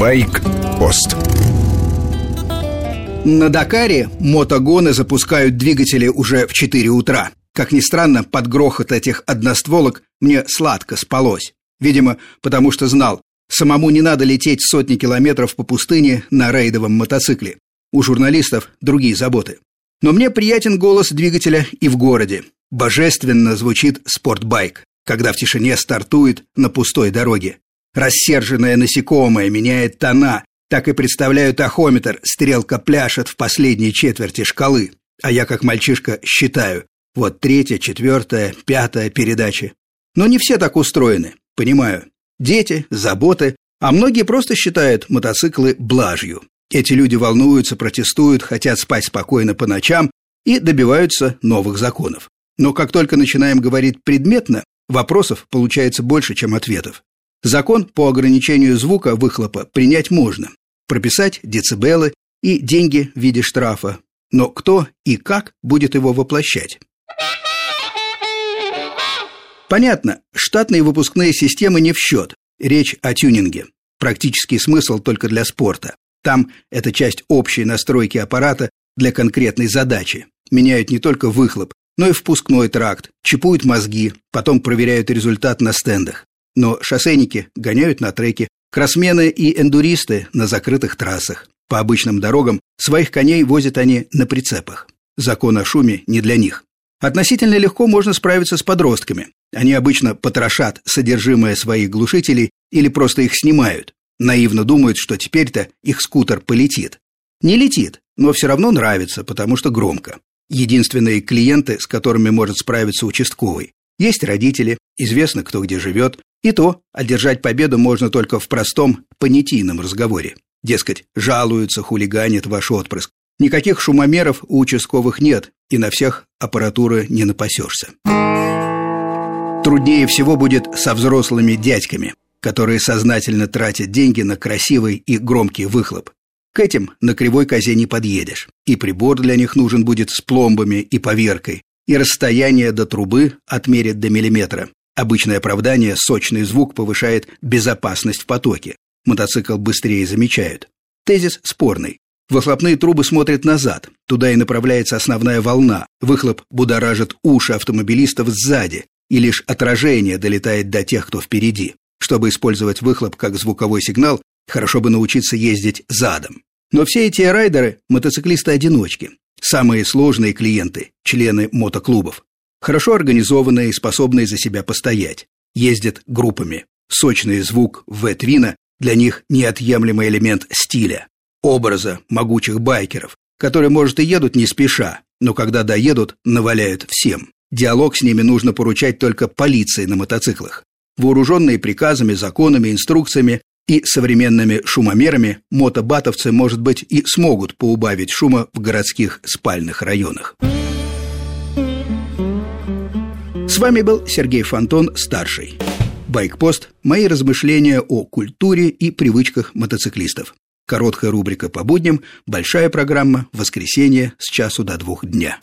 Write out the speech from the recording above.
Байк-пост На Дакаре мотогоны запускают двигатели уже в 4 утра. Как ни странно, под грохот этих одностволок мне сладко спалось. Видимо, потому что знал, самому не надо лететь сотни километров по пустыне на рейдовом мотоцикле. У журналистов другие заботы. Но мне приятен голос двигателя и в городе. Божественно звучит спортбайк, когда в тишине стартует на пустой дороге. Рассерженное насекомое меняет тона, так и представляю тахометр, стрелка пляшет в последней четверти шкалы. А я, как мальчишка, считаю. Вот третья, четвертая, пятая передачи. Но не все так устроены, понимаю. Дети, заботы, а многие просто считают мотоциклы блажью. Эти люди волнуются, протестуют, хотят спать спокойно по ночам и добиваются новых законов. Но как только начинаем говорить предметно, вопросов получается больше, чем ответов. Закон по ограничению звука выхлопа принять можно, прописать децибелы и деньги в виде штрафа. Но кто и как будет его воплощать? Понятно, штатные выпускные системы не в счет. Речь о тюнинге. Практический смысл только для спорта. Там это часть общей настройки аппарата для конкретной задачи. Меняют не только выхлоп, но и впускной тракт, чипуют мозги, потом проверяют результат на стендах. Но шоссейники гоняют на треке, кроссмены и эндуристы на закрытых трассах. По обычным дорогам своих коней возят они на прицепах. Закон о шуме не для них. Относительно легко можно справиться с подростками. Они обычно потрошат содержимое своих глушителей или просто их снимают. Наивно думают, что теперь-то их скутер полетит. Не летит, но все равно нравится, потому что громко. Единственные клиенты, с которыми может справиться участковый. Есть родители, известно, кто где живет, и то одержать победу можно только в простом понятийном разговоре. Дескать, жалуются, хулиганит ваш отпрыск. Никаких шумомеров у участковых нет, и на всех аппаратуры не напасешься. Труднее всего будет со взрослыми дядьками, которые сознательно тратят деньги на красивый и громкий выхлоп. К этим на кривой козе не подъедешь. И прибор для них нужен будет с пломбами и поверкой, и расстояние до трубы отмерят до миллиметра. Обычное оправдание сочный звук повышает безопасность в потоке. Мотоцикл быстрее замечают. Тезис спорный. Выхлопные трубы смотрят назад, туда и направляется основная волна. Выхлоп будоражит уши автомобилистов сзади, и лишь отражение долетает до тех, кто впереди. Чтобы использовать выхлоп как звуковой сигнал, хорошо бы научиться ездить задом. Но все эти райдеры – мотоциклисты-одиночки. Самые сложные клиенты – члены мотоклубов. Хорошо организованные и способные за себя постоять. Ездят группами. Сочный звук в-твина для них неотъемлемый элемент стиля, образа могучих байкеров, которые, может, и едут не спеша, но когда доедут, наваляют всем. Диалог с ними нужно поручать только полиции на мотоциклах. Вооруженные приказами, законами, инструкциями и современными шумомерами, мотобатовцы, может быть, и смогут поубавить шума в городских спальных районах. Вами был Сергей Фонтон, старший. Байкпост – мои размышления о культуре и привычках мотоциклистов. Короткая рубрика по будням, большая программа «Воскресенье с часу до двух дня».